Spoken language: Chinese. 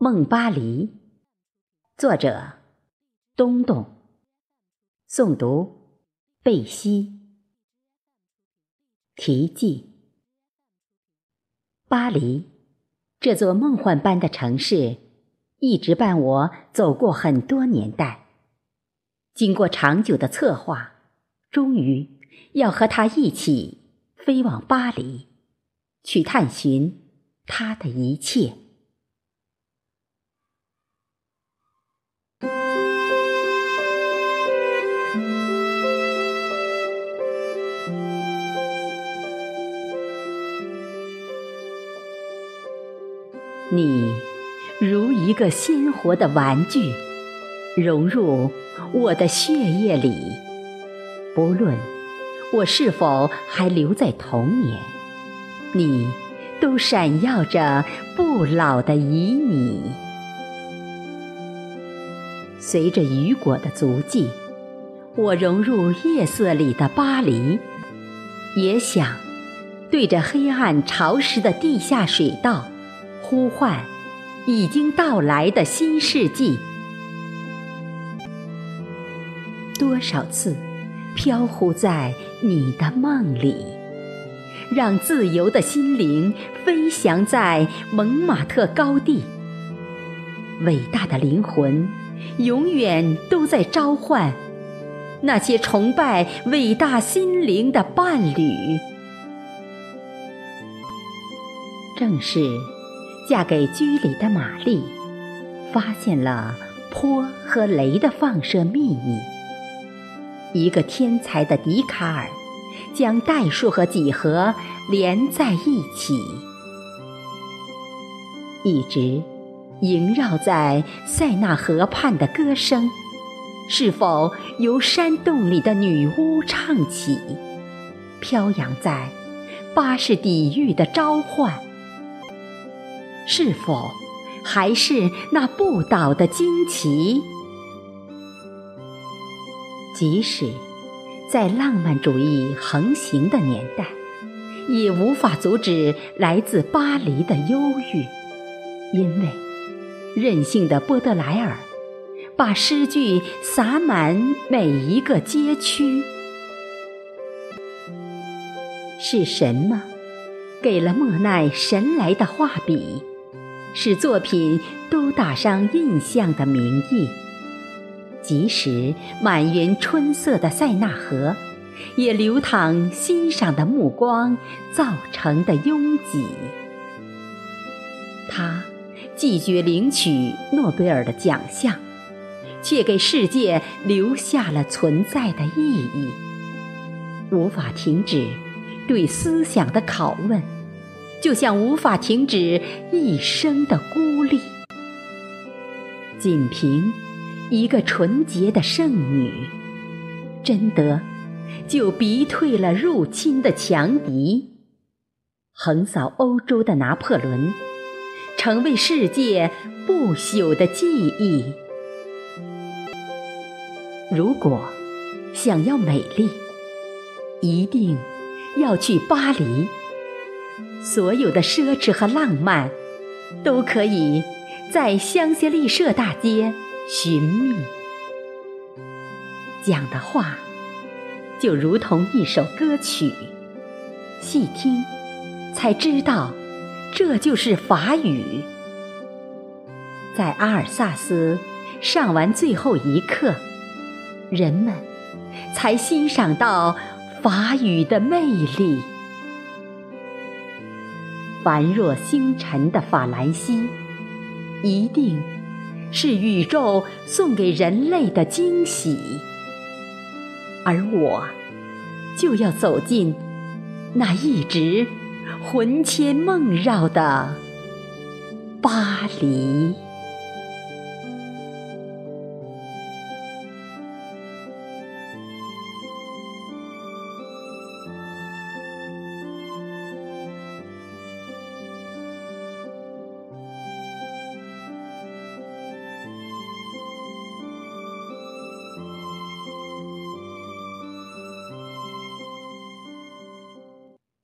梦巴黎，作者东东，诵读贝西。题记：巴黎，这座梦幻般的城市，一直伴我走过很多年代。经过长久的策划，终于要和他一起飞往巴黎，去探寻他的一切。你如一个鲜活的玩具，融入我的血液里。不论我是否还留在童年，你都闪耀着不老的旖旎。随着雨果的足迹，我融入夜色里的巴黎，也想对着黑暗潮湿的地下水道。呼唤已经到来的新世纪。多少次飘忽在你的梦里，让自由的心灵飞翔在蒙马特高地。伟大的灵魂永远都在召唤那些崇拜伟大心灵的伴侣。正是。嫁给居里的玛丽，发现了坡和雷的放射秘密。一个天才的笛卡尔，将代数和几何连在一起。一直萦绕在塞纳河畔的歌声，是否由山洞里的女巫唱起？飘扬在巴士底狱的召唤。是否还是那不倒的旌旗？即使在浪漫主义横行的年代，也无法阻止来自巴黎的忧郁，因为任性的波德莱尔把诗句洒满每一个街区。是什么给了莫奈神来的画笔？使作品都打上印象的名义，即使满园春色的塞纳河，也流淌欣赏的目光造成的拥挤。他拒绝领取诺贝尔的奖项，却给世界留下了存在的意义。无法停止对思想的拷问。就像无法停止一生的孤立，仅凭一个纯洁的圣女，贞德就逼退了入侵的强敌，横扫欧洲的拿破仑，成为世界不朽的记忆。如果想要美丽，一定要去巴黎。所有的奢侈和浪漫，都可以在香榭丽舍大街寻觅。讲的话，就如同一首歌曲，细听才知道，这就是法语。在阿尔萨斯上完最后一课，人们才欣赏到法语的魅力。繁若星辰的法兰西，一定是宇宙送给人类的惊喜，而我就要走进那一直魂牵梦绕的巴黎。